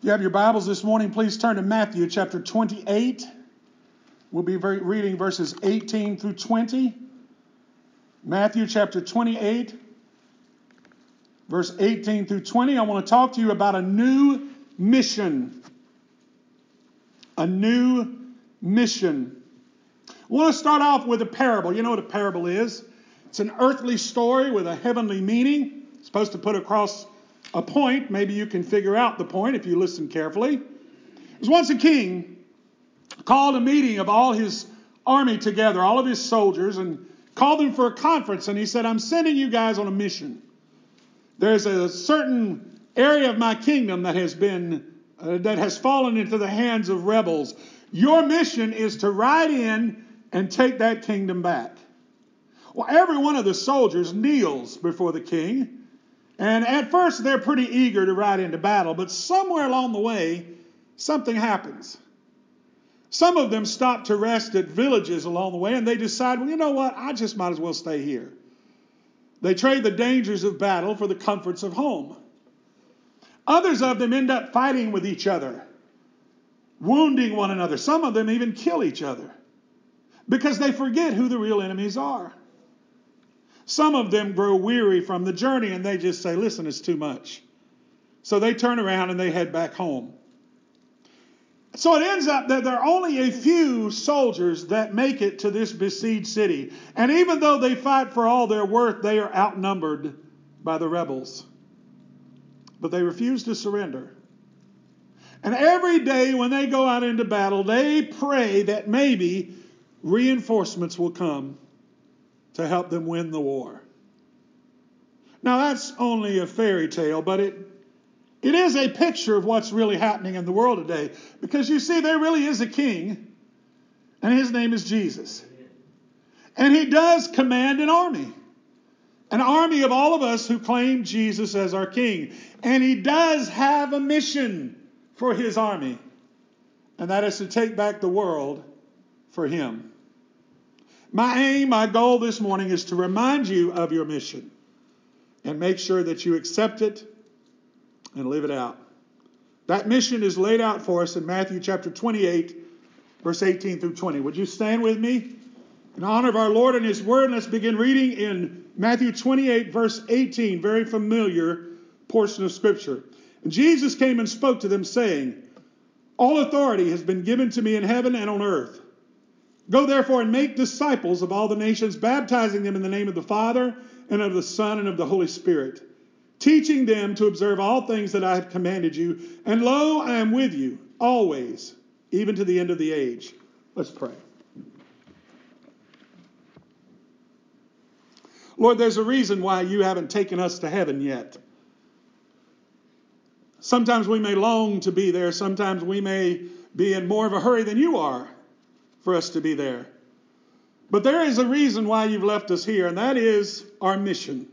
If you have your Bibles this morning, please turn to Matthew chapter 28. We'll be reading verses 18 through 20. Matthew chapter 28, verse 18 through 20. I want to talk to you about a new mission. A new mission. I want to start off with a parable. You know what a parable is? It's an earthly story with a heavenly meaning. It's supposed to put across a point. Maybe you can figure out the point if you listen carefully. There was once a king called a meeting of all his army together, all of his soldiers, and called them for a conference. And he said, I'm sending you guys on a mission. There's a certain area of my kingdom that has been uh, that has fallen into the hands of rebels. Your mission is to ride in and take that kingdom back. Well, every one of the soldiers kneels before the king and at first, they're pretty eager to ride into battle, but somewhere along the way, something happens. Some of them stop to rest at villages along the way, and they decide, well, you know what? I just might as well stay here. They trade the dangers of battle for the comforts of home. Others of them end up fighting with each other, wounding one another. Some of them even kill each other because they forget who the real enemies are. Some of them grow weary from the journey and they just say, listen, it's too much. So they turn around and they head back home. So it ends up that there are only a few soldiers that make it to this besieged city. And even though they fight for all their worth, they are outnumbered by the rebels. But they refuse to surrender. And every day when they go out into battle, they pray that maybe reinforcements will come to help them win the war. Now, that's only a fairy tale, but it, it is a picture of what's really happening in the world today. Because you see, there really is a king, and his name is Jesus. And he does command an army, an army of all of us who claim Jesus as our king. And he does have a mission for his army, and that is to take back the world for him. My aim, my goal this morning is to remind you of your mission and make sure that you accept it and live it out. That mission is laid out for us in Matthew chapter 28, verse 18 through 20. Would you stand with me? In honor of our Lord and His Word, let's begin reading in Matthew 28, verse 18, very familiar portion of Scripture. And Jesus came and spoke to them, saying, All authority has been given to me in heaven and on earth. Go therefore and make disciples of all the nations, baptizing them in the name of the Father, and of the Son, and of the Holy Spirit, teaching them to observe all things that I have commanded you. And lo, I am with you always, even to the end of the age. Let's pray. Lord, there's a reason why you haven't taken us to heaven yet. Sometimes we may long to be there, sometimes we may be in more of a hurry than you are for us to be there. But there is a reason why you've left us here, and that is our mission.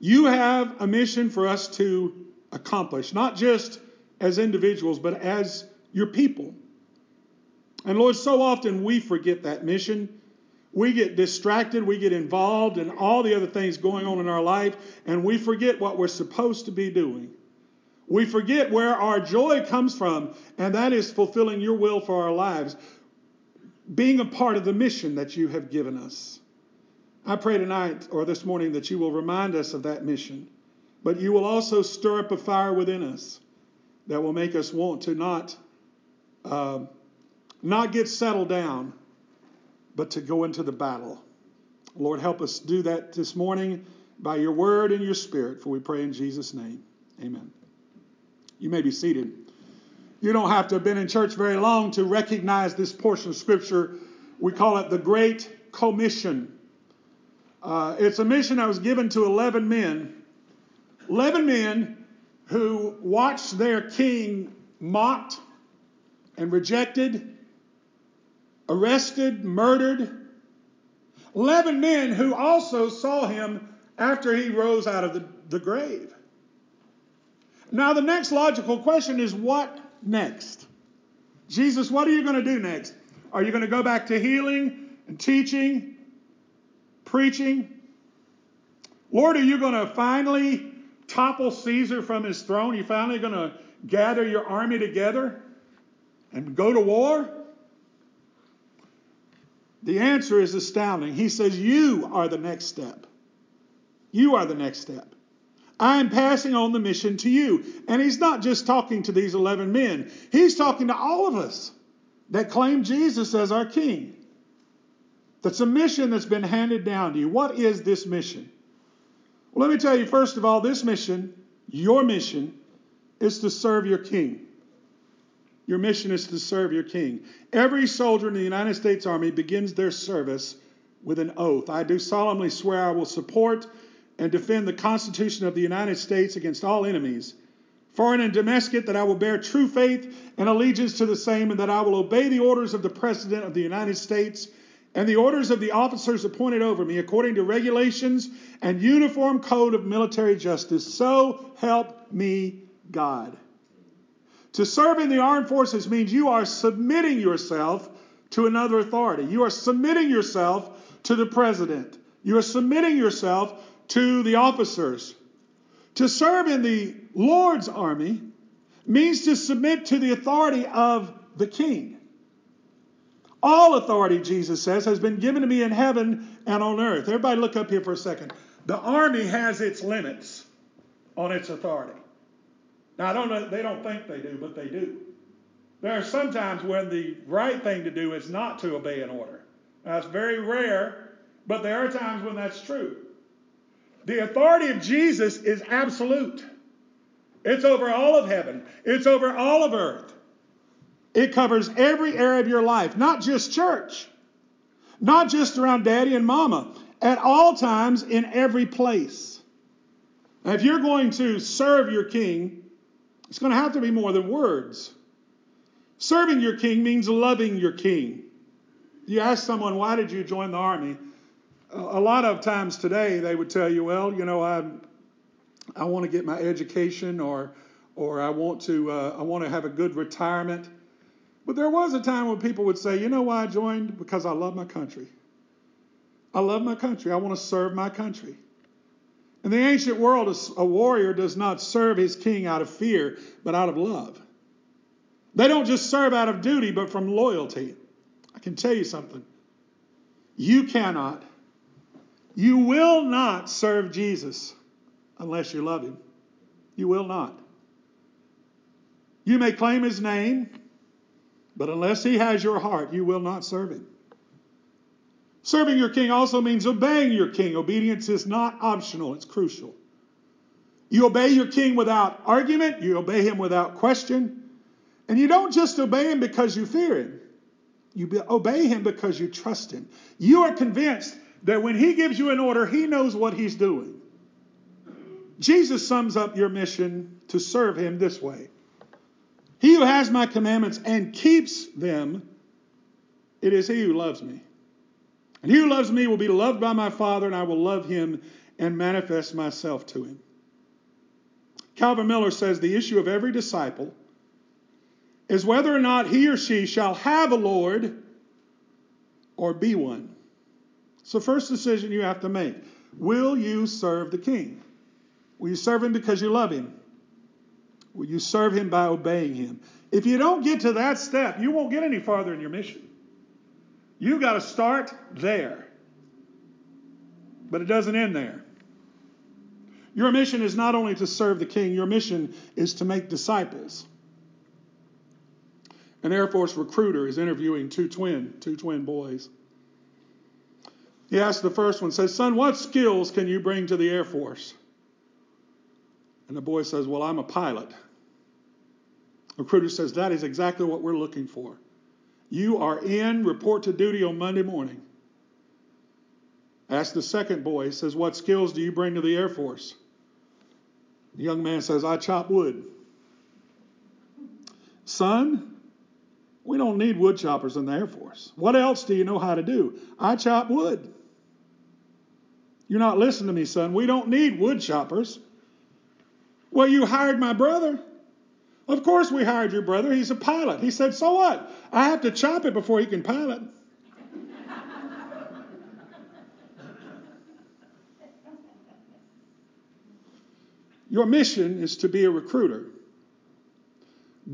You have a mission for us to accomplish, not just as individuals, but as your people. And Lord, so often we forget that mission. We get distracted, we get involved in all the other things going on in our life, and we forget what we're supposed to be doing. We forget where our joy comes from, and that is fulfilling your will for our lives being a part of the mission that you have given us. I pray tonight or this morning that you will remind us of that mission, but you will also stir up a fire within us that will make us want to not uh, not get settled down, but to go into the battle. Lord, help us do that this morning by your word and your spirit, for we pray in Jesus' name. Amen. You may be seated. You don't have to have been in church very long to recognize this portion of Scripture. We call it the Great Commission. Uh, it's a mission that was given to 11 men. 11 men who watched their king mocked and rejected, arrested, murdered. 11 men who also saw him after he rose out of the, the grave. Now, the next logical question is what next? Jesus, what are you going to do next? Are you going to go back to healing and teaching, preaching? Lord, are you going to finally topple Caesar from his throne? Are you finally going to gather your army together and go to war? The answer is astounding. He says, You are the next step. You are the next step. I am passing on the mission to you. And he's not just talking to these 11 men, he's talking to all of us that claim Jesus as our king. That's a mission that's been handed down to you. What is this mission? Well, let me tell you, first of all, this mission, your mission, is to serve your king. Your mission is to serve your king. Every soldier in the United States Army begins their service with an oath. I do solemnly swear I will support and defend the Constitution of the United States against all enemies, foreign and domestic, that I will bear true faith and allegiance to the same, and that I will obey the orders of the President of the United States and the orders of the officers appointed over me according to regulations and uniform code of military justice. So help me God. To serve in the armed forces means you are submitting yourself to another authority. You are submitting yourself to the president. You are submitting yourself to the officers. To serve in the Lord's army means to submit to the authority of the king. All authority, Jesus says, has been given to me in heaven and on earth. Everybody, look up here for a second. The army has its limits on its authority. Now, I don't know, they don't think they do, but they do. There are some times when the right thing to do is not to obey an order. That's very rare, but there are times when that's true. The authority of Jesus is absolute. It's over all of heaven. It's over all of earth. It covers every area of your life, not just church, not just around daddy and mama, at all times in every place. Now, if you're going to serve your king, it's going to have to be more than words. Serving your king means loving your king. You ask someone, why did you join the army? A lot of times today they would tell you, well, you know, I, I want to get my education or, or I want to, uh, I want to have a good retirement. But there was a time when people would say, you know why I joined? Because I love my country. I love my country. I want to serve my country. In the ancient world, a warrior does not serve his king out of fear, but out of love. They don't just serve out of duty, but from loyalty. I can tell you something. You cannot, you will not serve Jesus unless you love him. You will not. You may claim his name, but unless he has your heart, you will not serve him. Serving your king also means obeying your king. Obedience is not optional, it's crucial. You obey your king without argument, you obey him without question, and you don't just obey him because you fear him. You obey him because you trust him. You are convinced that when he gives you an order, he knows what he's doing. Jesus sums up your mission to serve him this way He who has my commandments and keeps them, it is he who loves me. And he who loves me will be loved by my Father, and I will love him and manifest myself to him. Calvin Miller says the issue of every disciple is whether or not he or she shall have a Lord or be one. The first decision you have to make. Will you serve the king? Will you serve him because you love him? Will you serve him by obeying him? If you don't get to that step, you won't get any farther in your mission. You've got to start there. But it doesn't end there. Your mission is not only to serve the king, your mission is to make disciples. An Air Force recruiter is interviewing two twin, two twin boys. He asks the first one, says, Son, what skills can you bring to the Air Force? And the boy says, Well, I'm a pilot. The recruiter says, That is exactly what we're looking for. You are in, report to duty on Monday morning. Ask the second boy, says, What skills do you bring to the Air Force? The young man says, I chop wood. Son, we don't need wood choppers in the Air Force. What else do you know how to do? I chop wood. You're not listening to me, son. We don't need wood choppers. Well, you hired my brother. Of course, we hired your brother. He's a pilot. He said, So what? I have to chop it before he can pilot. Your mission is to be a recruiter.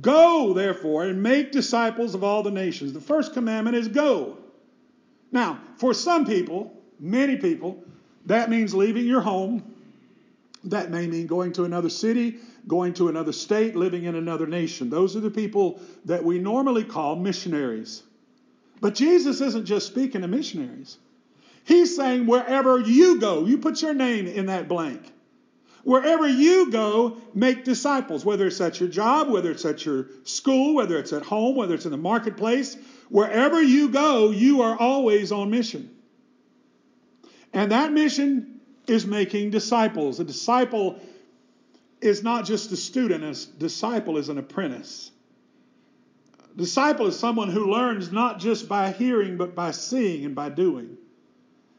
Go, therefore, and make disciples of all the nations. The first commandment is go. Now, for some people, many people, that means leaving your home. That may mean going to another city, going to another state, living in another nation. Those are the people that we normally call missionaries. But Jesus isn't just speaking to missionaries. He's saying wherever you go, you put your name in that blank. Wherever you go, make disciples, whether it's at your job, whether it's at your school, whether it's at home, whether it's in the marketplace. Wherever you go, you are always on mission. And that mission is making disciples. A disciple is not just a student, a disciple is an apprentice. A disciple is someone who learns not just by hearing, but by seeing and by doing.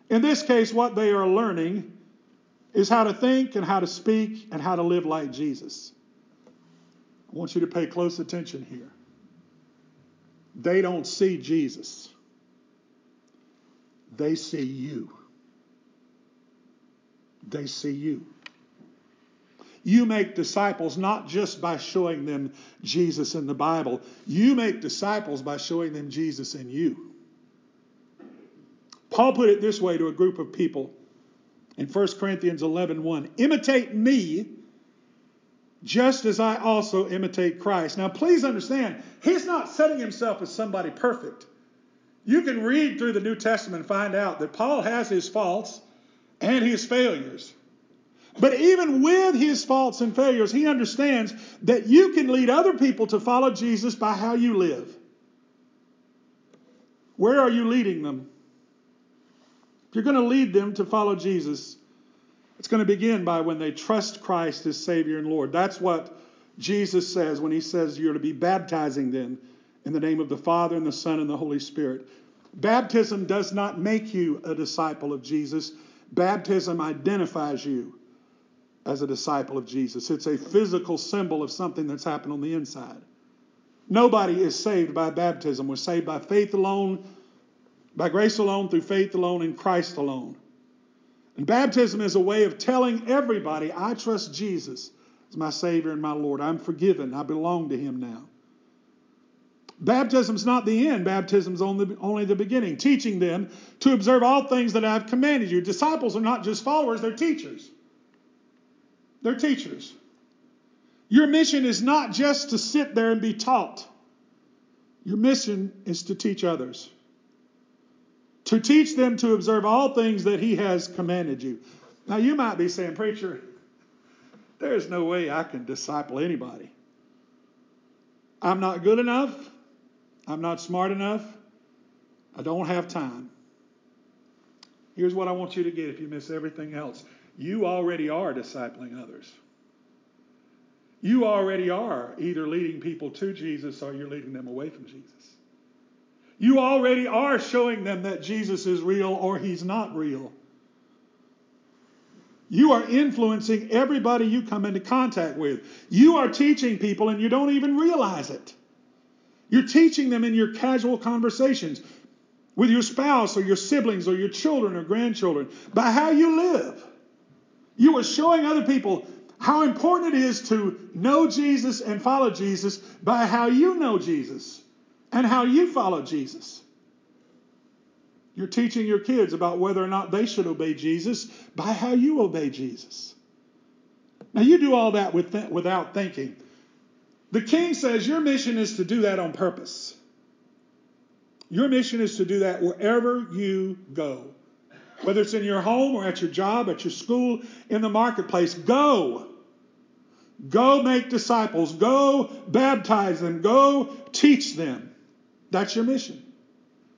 In this case, what they are learning is how to think and how to speak and how to live like Jesus. I want you to pay close attention here. They don't see Jesus, they see you. They see you. You make disciples not just by showing them Jesus in the Bible, you make disciples by showing them Jesus in you. Paul put it this way to a group of people in 1 Corinthians 11 1. Imitate me just as I also imitate Christ. Now, please understand, he's not setting himself as somebody perfect. You can read through the New Testament and find out that Paul has his faults and his failures. But even with his faults and failures, he understands that you can lead other people to follow Jesus by how you live. Where are you leading them? If you're going to lead them to follow Jesus, it's going to begin by when they trust Christ as Savior and Lord. That's what Jesus says when he says you're to be baptizing them in the name of the Father and the Son and the Holy Spirit. Baptism does not make you a disciple of Jesus. Baptism identifies you as a disciple of Jesus. It's a physical symbol of something that's happened on the inside. Nobody is saved by baptism. We're saved by faith alone, by grace alone, through faith alone, in Christ alone. And baptism is a way of telling everybody, I trust Jesus as my Savior and my Lord. I'm forgiven. I belong to Him now. Baptism's not the end. Baptism's only, only the beginning. Teaching them to observe all things that I've commanded you. Disciples are not just followers, they're teachers. They're teachers. Your mission is not just to sit there and be taught. Your mission is to teach others to teach them to observe all things that he has commanded you. Now, you might be saying, Preacher, there's no way I can disciple anybody. I'm not good enough. I'm not smart enough. I don't have time. Here's what I want you to get if you miss everything else you already are discipling others. You already are either leading people to Jesus or you're leading them away from Jesus. You already are showing them that Jesus is real or he's not real. You are influencing everybody you come into contact with. You are teaching people and you don't even realize it. You're teaching them in your casual conversations with your spouse or your siblings or your children or grandchildren by how you live. You are showing other people how important it is to know Jesus and follow Jesus by how you know Jesus and how you follow Jesus. You're teaching your kids about whether or not they should obey Jesus by how you obey Jesus. Now, you do all that with th- without thinking. The king says your mission is to do that on purpose. Your mission is to do that wherever you go. Whether it's in your home or at your job, at your school, in the marketplace, go. Go make disciples. Go baptize them. Go teach them. That's your mission.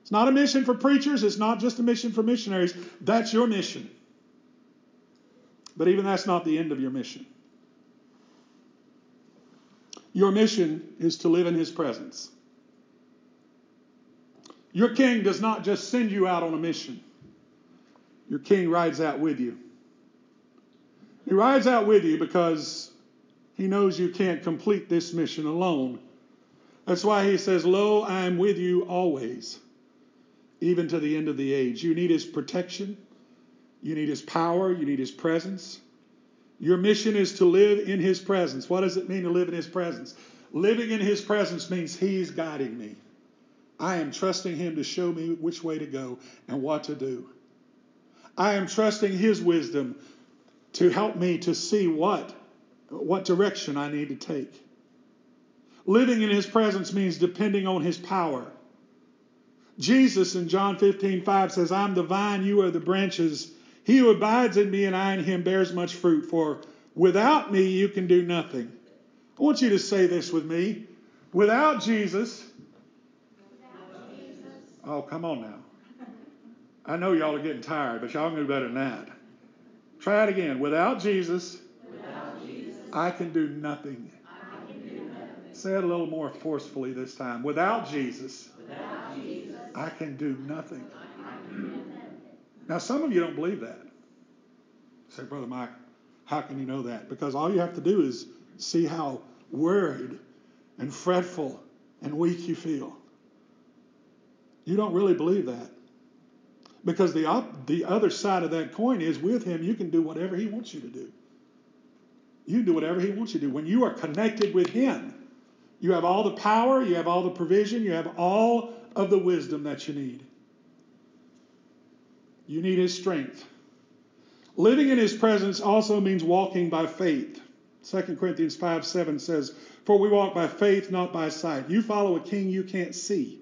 It's not a mission for preachers, it's not just a mission for missionaries. That's your mission. But even that's not the end of your mission. Your mission is to live in His presence. Your king does not just send you out on a mission, your king rides out with you. He rides out with you because he knows you can't complete this mission alone. That's why he says, Lo, I am with you always, even to the end of the age. You need his protection, you need his power, you need his presence, Your mission is to live in His presence. What does it mean to live in His presence? Living in His presence means He's guiding me. I am trusting Him to show me which way to go and what to do. I am trusting His wisdom to help me to see what, what direction I need to take. Living in His presence means depending on His power. Jesus in John 15, 5 says, I'm the vine, you are the branches. He who abides in me and I in him bears much fruit, for without me you can do nothing. I want you to say this with me. Without Jesus, without Jesus. oh, come on now. I know y'all are getting tired, but y'all can do better than that. Try it again. Without Jesus, without Jesus I, can do nothing. I can do nothing. Say it a little more forcefully this time. Without Jesus, without Jesus I can do nothing. Now, some of you don't believe that. Say, Brother Mike, how can you know that? Because all you have to do is see how worried and fretful and weak you feel. You don't really believe that. Because the, op- the other side of that coin is with him, you can do whatever he wants you to do. You do whatever he wants you to do. When you are connected with him, you have all the power, you have all the provision, you have all of the wisdom that you need. You need his strength. Living in his presence also means walking by faith. 2 Corinthians 5 7 says, For we walk by faith, not by sight. You follow a king you can't see.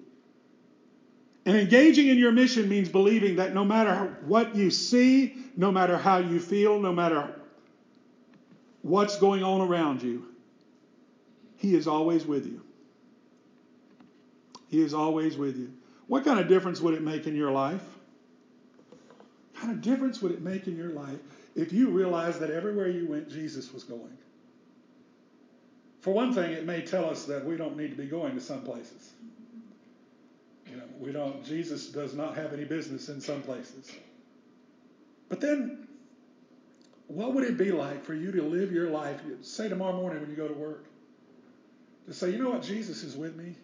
And engaging in your mission means believing that no matter what you see, no matter how you feel, no matter what's going on around you, He is always with you. He is always with you. What kind of difference would it make in your life? Kind of difference would it make in your life if you realized that everywhere you went, Jesus was going? For one thing, it may tell us that we don't need to be going to some places. You know, we don't. Jesus does not have any business in some places. But then, what would it be like for you to live your life? Say tomorrow morning when you go to work, to say, you know what, Jesus is with me.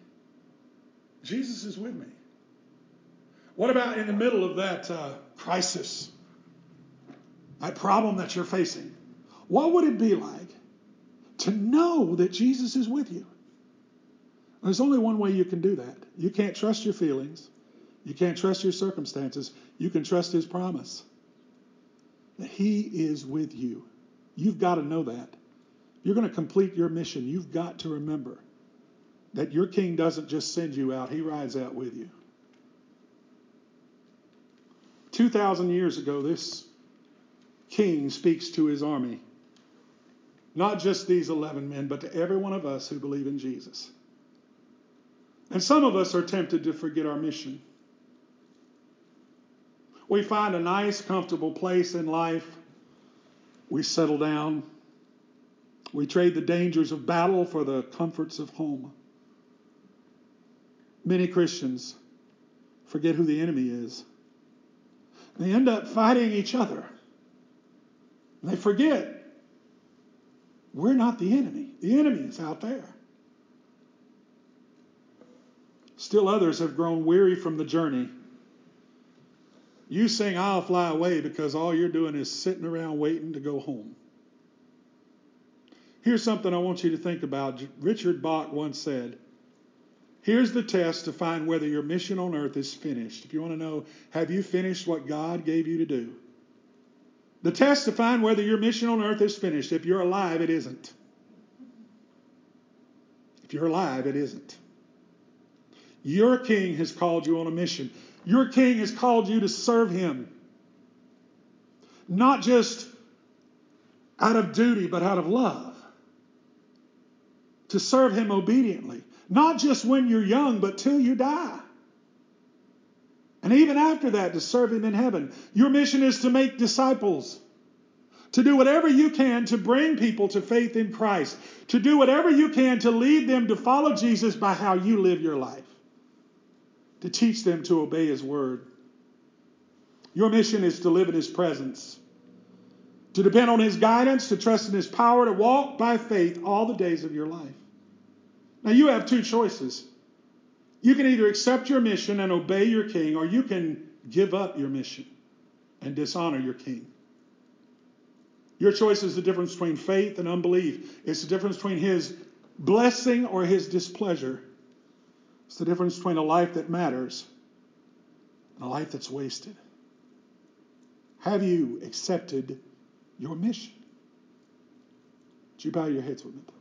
Jesus is with me. What about in the middle of that uh, crisis, that problem that you're facing? What would it be like to know that Jesus is with you? There's only one way you can do that. You can't trust your feelings. You can't trust your circumstances. You can trust his promise that he is with you. You've got to know that. You're going to complete your mission. You've got to remember that your king doesn't just send you out, he rides out with you. 2,000 years ago, this king speaks to his army. Not just these 11 men, but to every one of us who believe in Jesus. And some of us are tempted to forget our mission. We find a nice, comfortable place in life. We settle down. We trade the dangers of battle for the comforts of home. Many Christians forget who the enemy is. They end up fighting each other. They forget we're not the enemy, the enemy is out there. Still others have grown weary from the journey. You sing, I'll fly away because all you're doing is sitting around waiting to go home. Here's something I want you to think about. Richard Bach once said, Here's the test to find whether your mission on earth is finished. If you want to know, have you finished what God gave you to do? The test to find whether your mission on earth is finished. If you're alive, it isn't. If you're alive, it isn't. Your king has called you on a mission. Your king has called you to serve him. Not just out of duty, but out of love. To serve him obediently. Not just when you're young, but till you die. And even after that, to serve him in heaven. Your mission is to make disciples to do whatever you can to bring people to faith in Christ, to do whatever you can to lead them to follow Jesus by how you live your life to teach them to obey His word. Your mission is to live in His presence, to depend on His guidance, to trust in His power, to walk by faith all the days of your life. Now, you have two choices. You can either accept your mission and obey your king, or you can give up your mission and dishonor your king. Your choice is the difference between faith and unbelief. It's the difference between His blessing or His displeasure. It's the difference between a life that matters and a life that's wasted. Have you accepted your mission? Would you bow your heads with me, please?